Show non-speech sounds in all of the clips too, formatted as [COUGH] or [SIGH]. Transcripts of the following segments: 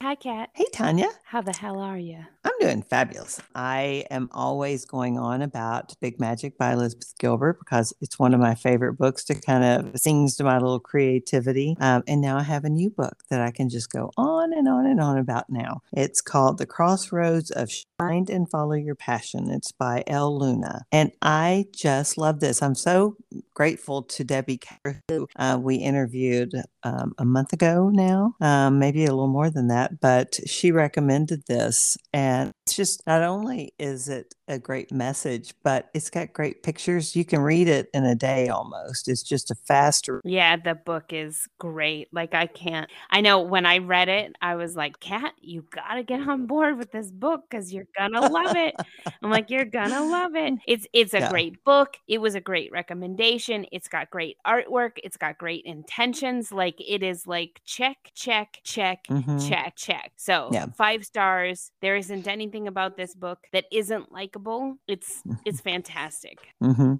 Hi, Kat. Hey, Tanya. How the hell are you? I'm doing fabulous. I am always going on about Big Magic by Elizabeth Gilbert because it's one of my favorite books to kind of sings to my little creativity. Um, and now I have a new book that I can just go on and on and on about now. It's called The Crossroads of Find and Follow Your Passion. It's by Elle Luna. And I just love this. I'm so grateful to Debbie Kerr, who uh, we interviewed um, a month ago now, um, maybe a little more than that that, but she recommended this. And it's just not only is it a great message, but it's got great pictures. You can read it in a day almost. It's just a faster. Yeah, the book is great. Like, I can't, I know when I read it, I was like, Kat, you got to get on board with this book because you're going to love it. [LAUGHS] I'm like, you're going to love it. It's, it's a yeah. great book. It was a great recommendation. It's got great artwork. It's got great intentions. Like, it is like check, check, check, mm-hmm. check, check. So, yeah. five stars. There isn't anything about this book that isn't likable. It's [LAUGHS] it's fantastic. Mm-hmm.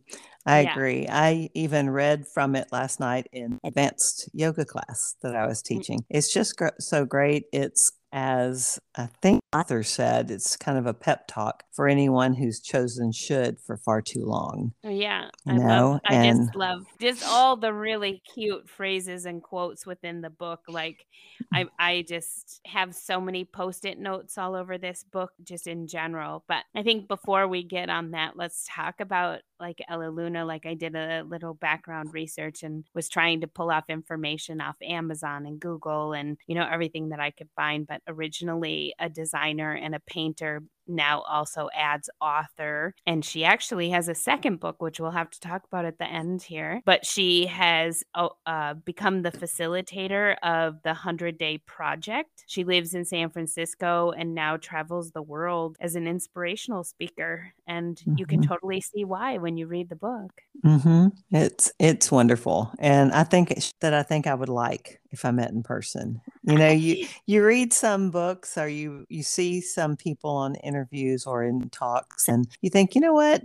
I yeah. agree. I even read from it last night in advanced yoga class that I was mm. teaching. It's just gr- so great. It's as I think author said, it's kind of a pep talk for anyone who's chosen should for far too long. Oh, yeah, I know? love. I and, just love just all the really cute phrases and quotes within the book. Like, I [LAUGHS] I just have so many post-it notes all over this book, just in general. But I think before we get on that, let's talk about like Elle Luna. Like, I did a little background research and was trying to pull off information off Amazon and Google and you know everything that I could find, but originally a designer and a painter now also adds author. And she actually has a second book, which we'll have to talk about at the end here. But she has oh, uh, become the facilitator of the 100 Day Project. She lives in San Francisco and now travels the world as an inspirational speaker. And mm-hmm. you can mm-hmm. totally see why when you read the book. Mm-hmm. It's it's wonderful, and I think that I think I would like if I met in person. You know, you you read some books or you you see some people on interviews or in talks, and you think, you know what,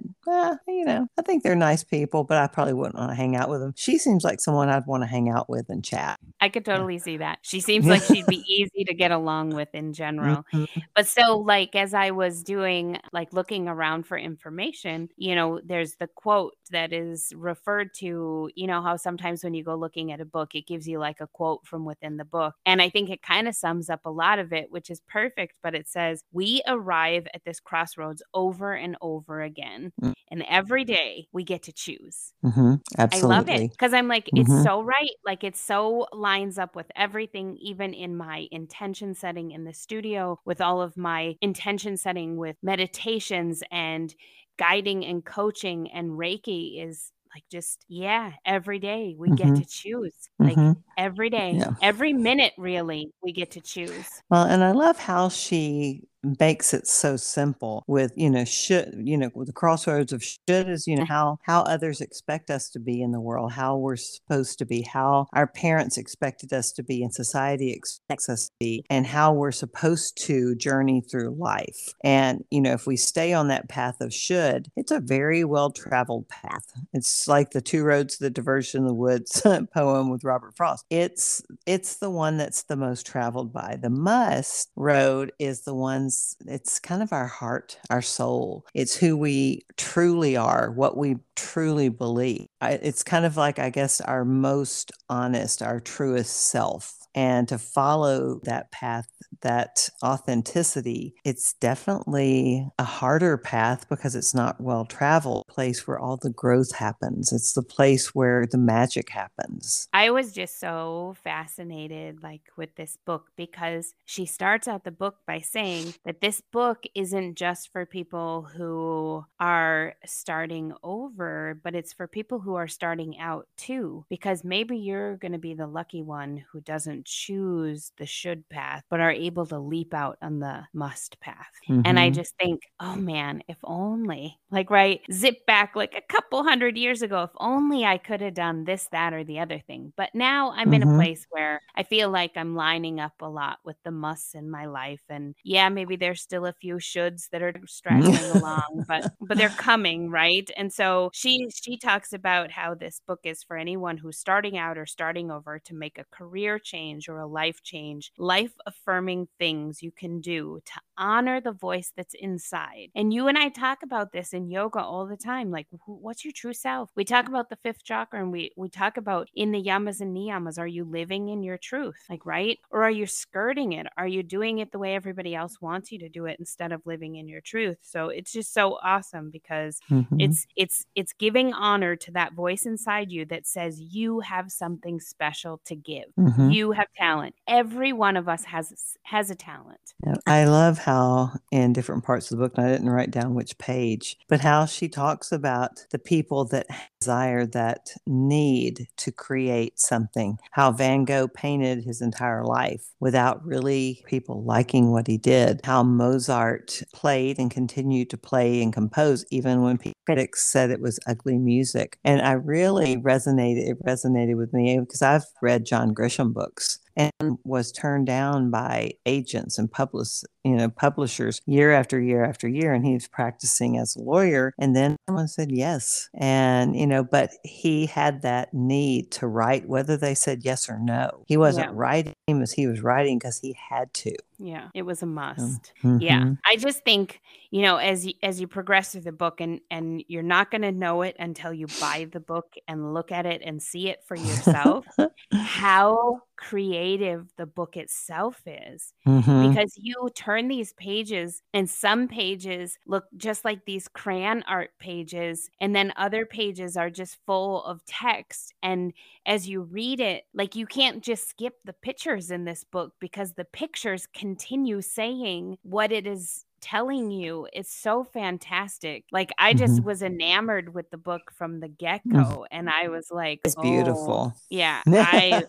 you know, I think they're nice people, but I probably wouldn't want to hang out with them. She seems like someone I'd want to hang out with and chat. I could totally see that. She seems like she'd be [LAUGHS] easy to get along with in general. Mm-hmm. But so, like, as I was doing, like, looking around for information, you know, there's the quote that is referred to. You know how sometimes when you go looking at a book, it gives you like a quote quote from within the book. And I think it kind of sums up a lot of it, which is perfect. But it says, We arrive at this crossroads over and over again. Mm. And every day we get to choose. Mm-hmm. Absolutely. I love it because I'm like, it's mm-hmm. so right. Like it so lines up with everything, even in my intention setting in the studio, with all of my intention setting with meditations and guiding and coaching and Reiki is like just yeah every day we mm-hmm. get to choose like mm-hmm. every day yeah. every minute really we get to choose well and i love how she makes it so simple with you know should you know the crossroads of should is you know mm-hmm. how how others expect us to be in the world how we're supposed to be how our parents expected us to be and society expects us to be and how we're supposed to journey through life. And you know if we stay on that path of should it's a very well traveled path. It's like the two roads the diversion in the woods [LAUGHS] poem with robert frost. It's it's the one that's the most traveled by. The must road is the one it's kind of our heart, our soul. It's who we truly are, what we truly believe. It's kind of like, I guess, our most honest, our truest self and to follow that path that authenticity it's definitely a harder path because it's not well traveled place where all the growth happens. It's the place where the magic happens. I was just so fascinated like with this book because she starts out the book by saying that this book isn't just for people who are starting over but it's for people who are starting out too because maybe you're going to be the lucky one who doesn't choose the should path but are able able to leap out on the must path. Mm-hmm. And I mm-hmm. just think, oh man, if only, like, right, zip back like a couple hundred years ago, if only I could have done this, that, or the other thing. But now I'm mm-hmm. in a mm-hmm. place where I feel like I'm lining up a lot with the musts in my life. And yeah, maybe there's still a few shoulds that are [LAUGHS] straggling along, but but they're coming, right? And so she she talks about how this book is for anyone who's starting out or starting over to make a career change or a life change, life affirming things you can do to honor the voice that's inside. And you and I talk about this in yoga all the time. Like, what's your true self? We talk about the fifth chakra and we, we talk about in the yamas and niyamas, are you living in your truth? Like, right? Or are you skirting it? Are you doing it the way everybody else wants you to do it instead of living in your truth? So it's just so awesome because mm-hmm. it's, it's, it's giving honor to that voice inside you that says you have something special to give. Mm-hmm. You have talent. Every one of us has, has a talent. I love how in different parts of the book, and I didn't write down which page, but how she talks about the people that desire that need to create something. How Van Gogh painted his entire life without really people liking what he did. How Mozart played and continued to play and compose even when critics said it was ugly music. And I really resonated, it resonated with me because I've read John Grisham books and was turned down by agents and publish, you know, publishers year after year after year. And he was practicing as a lawyer. And then someone said yes. And, you know, but he had that need to write, whether they said yes or no. He wasn't yeah. writing as he was writing because he had to. Yeah, it was a must. Mm-hmm. Yeah. I just think, you know, as you, as you progress through the book and and you're not going to know it until you buy the book and look at it and see it for yourself [LAUGHS] how creative the book itself is mm-hmm. because you turn these pages and some pages look just like these crayon art pages and then other pages are just full of text. And as you read it like you can't just skip the pictures in this book because the pictures continue saying what it is telling you it's so fantastic. Like I just mm-hmm. was enamored with the book from the get go, mm. and I was like, "It's oh, beautiful." Yeah, [LAUGHS] I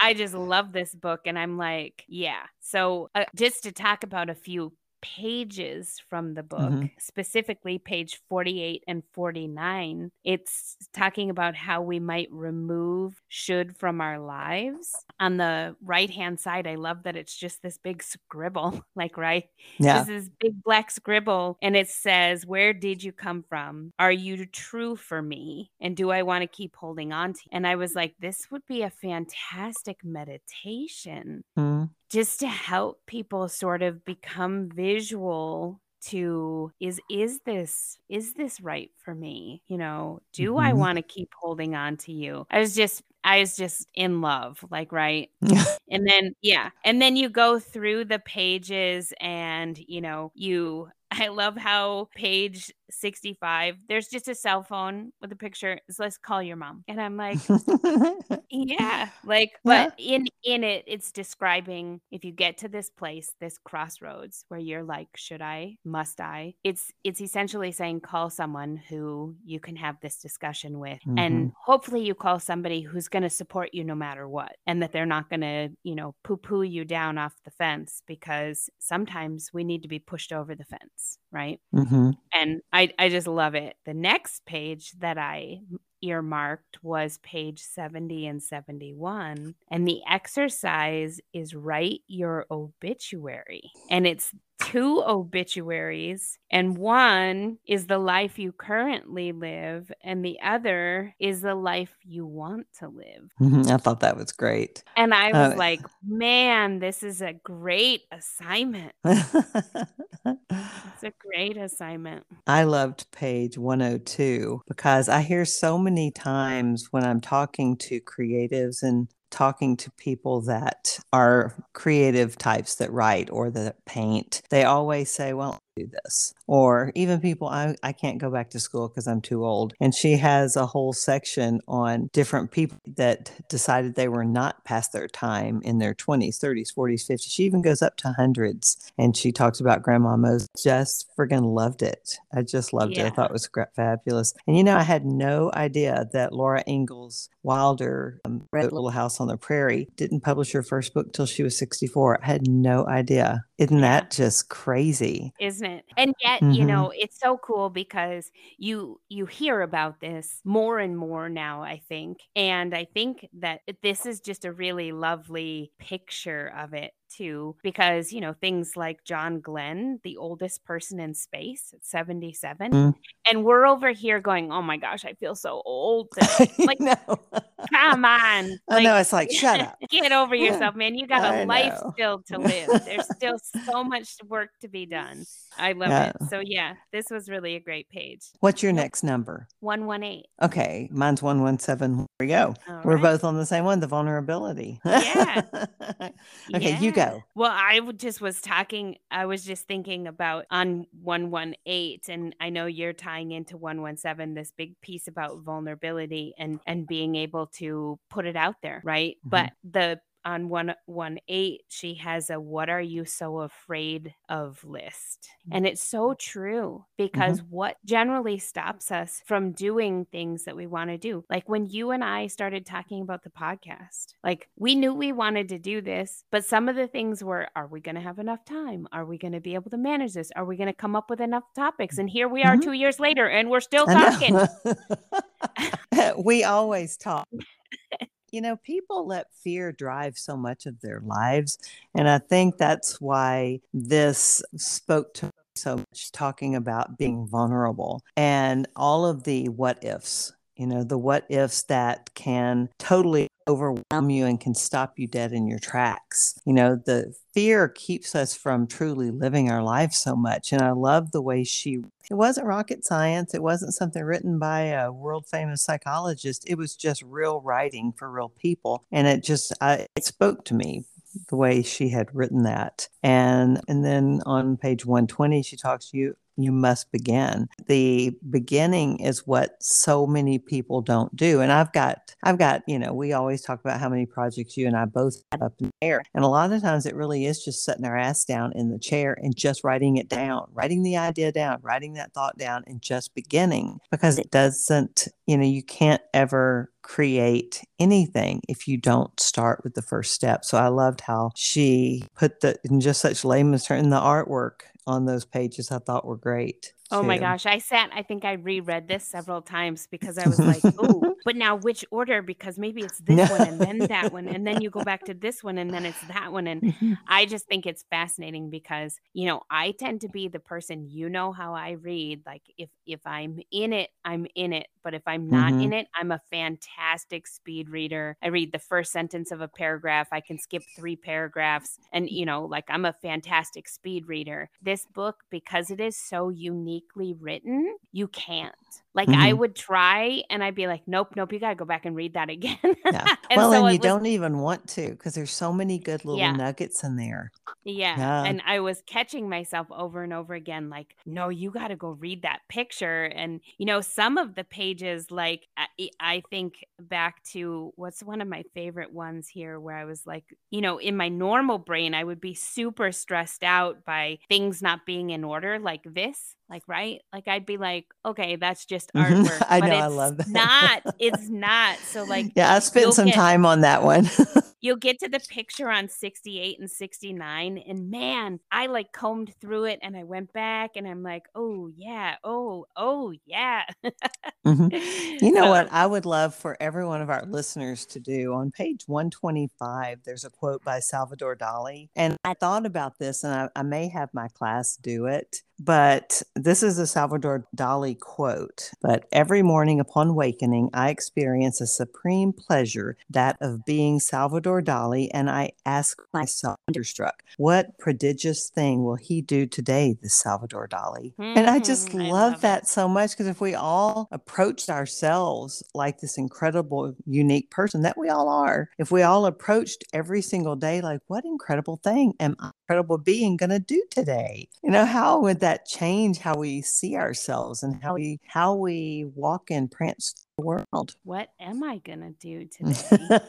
I just love this book, and I'm like, yeah. So uh, just to talk about a few pages from the book, mm-hmm. specifically page 48 and 49. It's talking about how we might remove should from our lives. On the right hand side, I love that it's just this big scribble, [LAUGHS] like, right? Yeah. This is big black scribble, and it says, Where did you come from? Are you true for me? And do I want to keep holding on to you? And I was like, This would be a fantastic meditation. Mm just to help people sort of become visual to is is this is this right for me? You know do mm-hmm. i want to keep holding on to you? I was just i was just in love like right? [LAUGHS] And then yeah and then you go through the pages and you know you I love how page 65, there's just a cell phone with a picture. So let's call your mom. And I'm like, [LAUGHS] yeah, like, but yeah. in in it, it's describing if you get to this place, this crossroads where you're like, should I, must I? It's it's essentially saying call someone who you can have this discussion with, mm-hmm. and hopefully you call somebody who's going to support you no matter what, and that they're not going to, you know, poo poo you down off the fence because sometimes we need to be pushed over the fence, right? Mm-hmm. And I, I just love it. The next page that I earmarked was page 70 and 71. And the exercise is write your obituary. And it's two obituaries, and one is the life you currently live, and the other is the life you want to live. Mm-hmm. I thought that was great. And I was uh, like, man, this is a great assignment. [LAUGHS] it's a great assignment. I loved page 102 because I hear so many times when I'm talking to creatives and talking to people that are creative types that write or that paint, they always say, Well, do this. Or even people I, I can't go back to school because i'm too old. And she has a whole section on different people that decided they were not past their time in their 20s 30s 40s 50s she even goes up to hundreds and she talks about grandma just friggin loved it. I just loved yeah. it. I thought it was fabulous. And you know i had no idea that laura ingalls wilder um, wrote little house on the prairie. Didn't publish her first book till she was 64 i had no idea. Isn't yeah. that just crazy? Isn't isn't? And yet, mm-hmm. you know, it's so cool because you you hear about this more and more now, I think. And I think that this is just a really lovely picture of it too, because, you know, things like John Glenn, the oldest person in space at 77. Mm. And we're over here going, oh my gosh, I feel so old. [LAUGHS] like, no. come on. Like, [LAUGHS] I know. It's like, shut up. [LAUGHS] Get over yourself, man. You got a life still to live. There's still so much work to be done. I love yeah. it. So, yeah, this was really a great page. What's your next number? 118. Okay. Mine's 117. Here we go. All We're right. both on the same one the vulnerability. Yeah. [LAUGHS] okay. Yeah. You go. Well, I just was talking, I was just thinking about on 118, and I know you're tying into 117 this big piece about vulnerability and and being able to put it out there, right? Mm-hmm. But the on 118 she has a what are you so afraid of? list. Mm. and it's so true because mm-hmm. what generally stops us from doing things that we want to do like when you and I started talking about the podcast like we knew we wanted to do this but some of the things were are we going to have enough time? Are we going to be able to manage this? Are we going to come up with enough topics? And here we are mm-hmm. 2 years later and we're still talking. [LAUGHS] We always talk you know, people let fear drive so much of their lives. And I think that's why this spoke to so much talking about being vulnerable and all of the what ifs you know the what ifs that can totally overwhelm you and can stop you dead in your tracks. You know the fear keeps us from truly living our life so much and i love the way she it wasn't rocket science it wasn't something written by a world famous psychologist it was just real writing for real people and it just I, it spoke to me the way she had written that. And and then on page 120 she talks to you you must begin. The beginning is what so many people don't do. And I've got, I've got, you know, we always talk about how many projects you and I both have up in the air. And a lot of times it really is just setting our ass down in the chair and just writing it down, writing the idea down, writing that thought down and just beginning because it doesn't, you know, you can't ever create anything if you don't start with the first step. So I loved how she put the in just such layman's terms in the artwork on those pages I thought were great. Oh my gosh. I sat, I think I reread this several times because I was like, oh, [LAUGHS] but now which order? Because maybe it's this one and then that one. And then you go back to [LAUGHS] this one and then it's that one. And mm-hmm. [LAUGHS] I just think it's fascinating because, you know, I tend to be the person, you know how I read. Like if if I'm in it, I'm in it. But if I'm not mm-hmm. in it, I'm a fantastic speed reader. I read the first sentence of a paragraph. I can skip three paragraphs. And, you know, like I'm a fantastic speed reader. This book, because it is so unique written, you can't. Like mm-hmm. I would try and I'd be like, nope, nope, you gotta go back and read that again. yeah. [LAUGHS] and well, so and you was, don't even want to because there's so many good little yeah. nuggets in there. Yeah. yeah. And I was catching myself over and over again, like, no, you gotta go read that picture. And you know, some of the pages, like I, I think back to what's one of my favorite ones here where I was like, you know, in my normal brain, I would be super stressed out by things not being in order like this like right like i'd be like okay that's just mm-hmm. artwork [LAUGHS] i know i love that. not [LAUGHS] it's not. So like yeah i spent some get, time on that one. [LAUGHS] you'll get to the picture on 68 and 69 and man i like combed through it and i went back and i'm like oh yeah. Oh oh yeah. Mm-hmm. you know so, what i would love for every one of our listeners to do on page 125 there's a quote by salvador dali and i thought about this and I, I may have my class do it but this is a Salvador Dali quote. But every morning upon awakening, I experience a supreme pleasure, that of being Salvador Dali, and I ask myself, wonderstruck, what prodigious thing will he do today, this Salvador Dali? Mm-hmm. And I just love, love that so much because if we all approached ourselves like this incredible, unique person that we all are, if we all approached every single day like, what incredible thing am I, incredible being, going to do today? You know, how would that that change how we see ourselves and how we how we walk and prance the world. What am I gonna do today?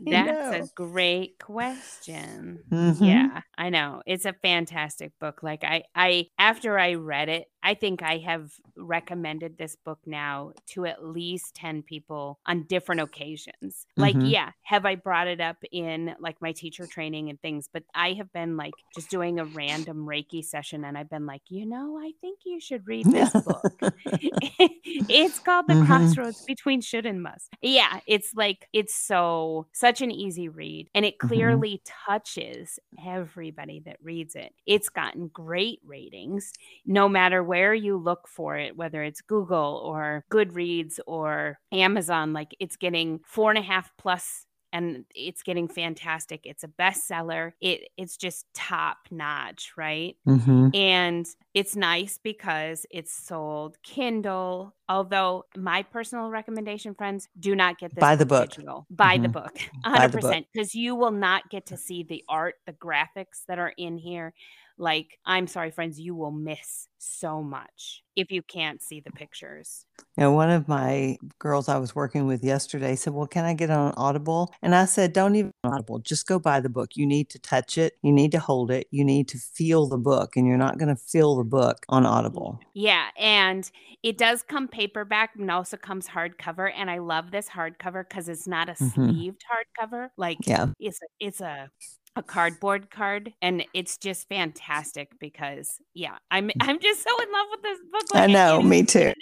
[LAUGHS] That's a great question. Mm-hmm. Yeah, I know. It's a fantastic book. Like I I after I read it, I think I have recommended this book now to at least 10 people on different occasions. Like, mm-hmm. yeah, have I brought it up in like my teacher training and things, but I have been like just doing a random Reiki session and I've been like, you know, I think you should read this book. [LAUGHS] [LAUGHS] it's called The mm-hmm. Crossroads Between Should and Must. Yeah, it's like, it's so, such an easy read and it mm-hmm. clearly mm-hmm. touches everybody that reads it. It's gotten great ratings no matter where you look for it, whether it's Google or Goodreads or Amazon, like it's getting four and a half plus and it's getting fantastic. It's a bestseller. It it's just top notch, right? Mm-hmm. And it's nice because it's sold Kindle. Although my personal recommendation, friends, do not get this buy the book. Digital. Buy mm-hmm. the book, hundred percent, because you will not get to see the art, the graphics that are in here like i'm sorry friends you will miss so much if you can't see the pictures. You know one of my girls i was working with yesterday said well can i get on audible? And i said don't even audible. Just go buy the book. You need to touch it. You need to hold it. You need to feel the book and you're not going to feel the book on audible. Yeah and it does come paperback and also comes hardcover and i love this hardcover because it's not a mm-hmm. sleeved hardcover. Like yeah. it's a, it's a a cardboard card and it's just fantastic because yeah i'm mm. i'm just so in love with this book like, i know me too.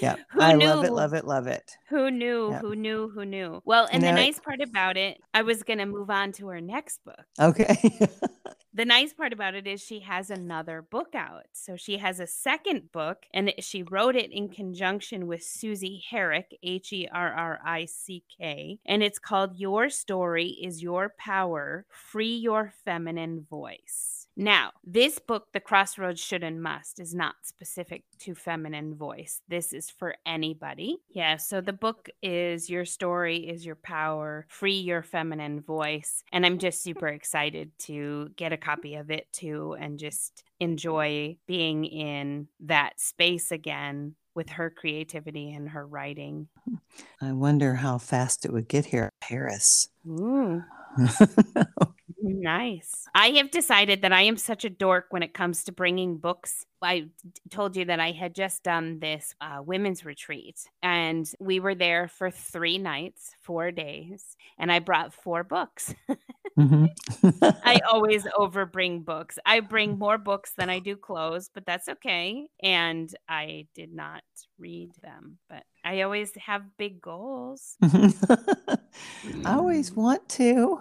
yeah [LAUGHS] i knew? love it love it love it. Who knew? Who knew? Who knew? Well and you know, the nice part about it i was gonna move on to her next book. Okay [LAUGHS] the nice part about it is she has another book out. So she has a second book and she wrote it in conjunction with Susie Herrick, H E R R I C K. And it's called Your Story is Your Power Free Your Feminine Voice. Now, this book, The Crossroads Should and Must, is not specific to feminine voice. This is for anybody. Yeah, so the book is Your Story is Your Power, Free Your Feminine Voice. And I'm just super excited to get a copy of it too and just enjoy being in that space again with her creativity and her writing. I wonder how fast it would get here Paris. [LAUGHS] Nice. I have decided that I am such a dork when it comes to bringing books. I told you that I had just done this uh, women's retreat, and we were there for three nights, four days, and I brought four books. [LAUGHS] mm-hmm. I [LAUGHS] always overbring books. I bring more books than I do clothes, but that's okay. And I did not read them, but I always have big goals. [LAUGHS] I always want to.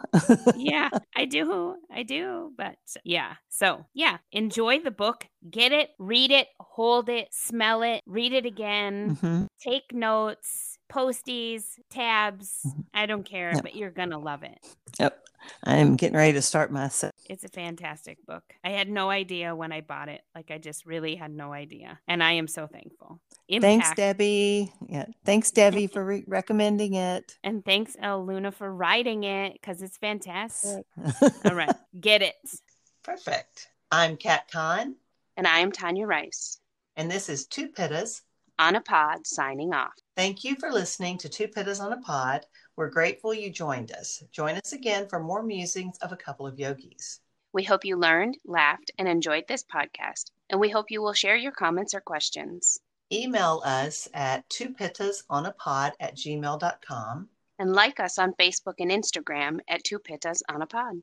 yeah, [LAUGHS] I do. I do. But yeah. So, yeah, enjoy the book. Get it, read it, hold it, smell it, read it again, mm-hmm. take notes, posties, tabs. Mm-hmm. I don't care, yep. but you're going to love it. Yep. I'm getting ready to start my set. It's a fantastic book. I had no idea when I bought it. Like I just really had no idea. And I am so thankful. Impact. Thanks, Debbie. Yeah. Thanks, Debbie, for re- recommending it. And thanks, Elle Luna, for writing it because it's fantastic. All right. [LAUGHS] Get it. Perfect. I'm Kat Kahn. And I'm Tanya Rice. And this is Two Pittas on a Pod signing off. Thank you for listening to Two Pittas on a Pod. We're grateful you joined us. Join us again for more musings of a couple of yogis. We hope you learned, laughed, and enjoyed this podcast, and we hope you will share your comments or questions. Email us at twopittasonapod at gmail.com. And like us on Facebook and Instagram at Two Pittas on a Pod.